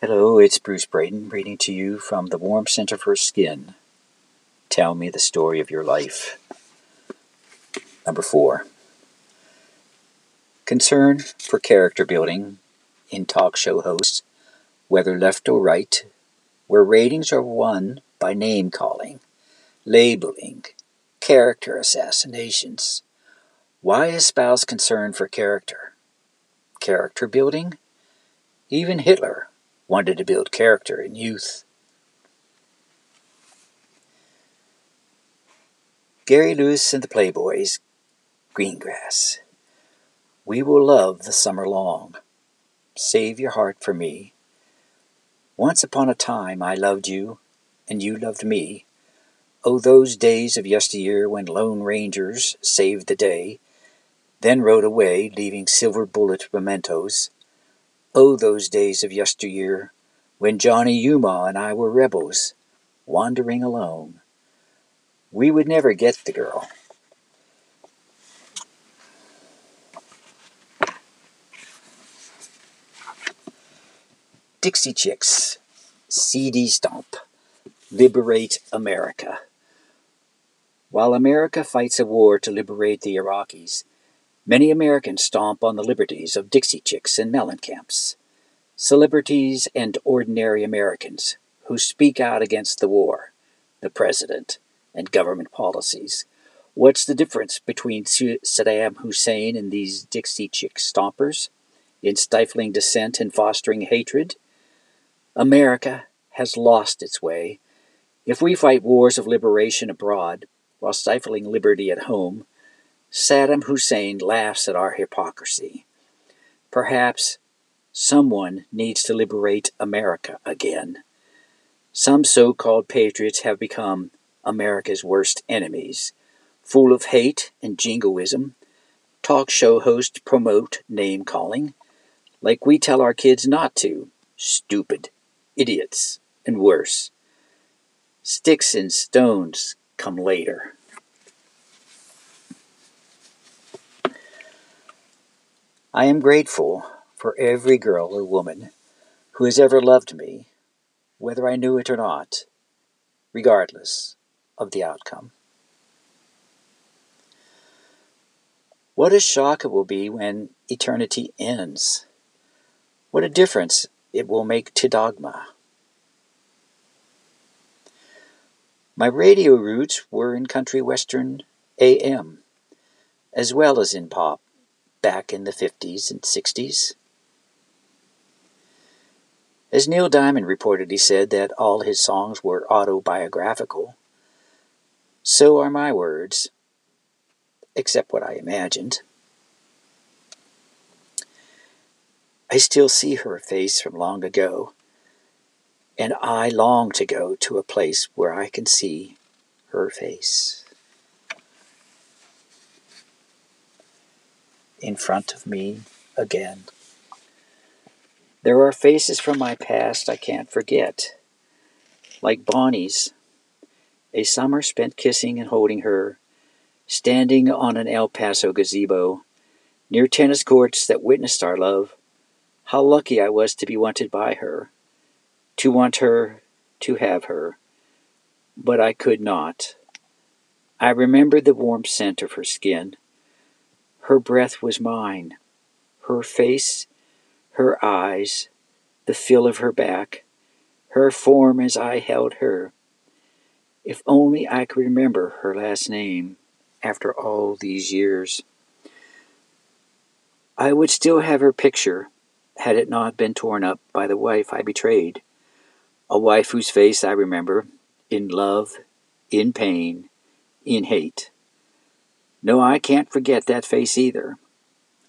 Hello, it's Bruce Braden reading to you from the Warm Scent of Her Skin. Tell me the story of your life. Number four. Concern for character building in talk show hosts, whether left or right, where ratings are won by name calling, labeling, character assassinations. Why espouse concern for character? Character building? Even Hitler wanted to build character in youth. Gary Lewis and the Playboys, Greengrass. We will love the summer long. Save your heart for me. Once upon a time I loved you, and you loved me. Oh, those days of yesteryear when lone rangers saved the day, then rode away, leaving silver bullet mementos. Oh, those days of yesteryear when Johnny Yuma and I were rebels, wandering alone. We would never get the girl. Dixie Chicks, CD Stomp, Liberate America. While America fights a war to liberate the Iraqis, many Americans stomp on the liberties of Dixie Chicks and Mellencamp's, celebrities and ordinary Americans who speak out against the war, the president, and government policies. What's the difference between Saddam Hussein and these Dixie Chick stompers in stifling dissent and fostering hatred? America has lost its way. If we fight wars of liberation abroad while stifling liberty at home, Saddam Hussein laughs at our hypocrisy. Perhaps someone needs to liberate America again. Some so called patriots have become America's worst enemies. Full of hate and jingoism, talk show hosts promote name calling, like we tell our kids not to. Stupid idiots, and worse. Sticks and stones come later. I am grateful for every girl or woman who has ever loved me, whether I knew it or not, regardless of the outcome. What a shock it will be when eternity ends. What a difference it will make to dogma. My radio roots were in country western AM, as well as in pop, back in the 50s and 60s. As Neil Diamond reportedly said that all his songs were autobiographical, so are my words, except what I imagined. I still see her face from long ago, and I long to go to a place where I can see her face. In front of me again. There are faces from my past I can't forget, like Bonnie's, a summer spent kissing and holding her, standing on an El Paso gazebo, near tennis courts that witnessed our love how lucky I was to be wanted by her, to want her, to have her. But I could not. I remembered the warm scent of her skin. Her breath was mine. Her face, her eyes, the feel of her back, her form as I held her. If only I could remember her last name after all these years. I would still have her picture had it not been torn up by the wife I betrayed, a wife whose face I remember in love, in pain, in hate. No, I can't forget that face either.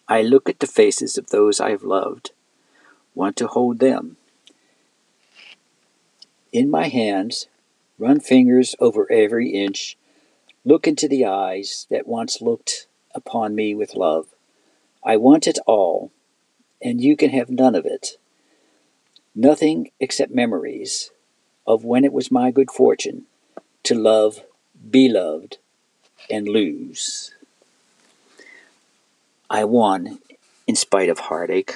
I look at the faces of those I have loved, want to hold them. In my hands, run fingers over every inch, look into the eyes that once looked upon me with love. I want it all and you can have none of it. Nothing except memories of when it was my good fortune to love, be loved, and lose. I won in spite of heartache.